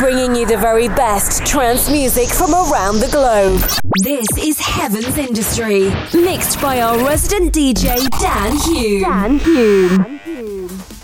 bringing you the very best trance music from around the globe. This is Heaven's Industry, mixed by our resident DJ Dan Hume. Dan Hume.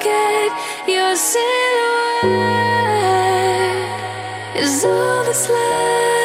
forget your silhouette is all that's left.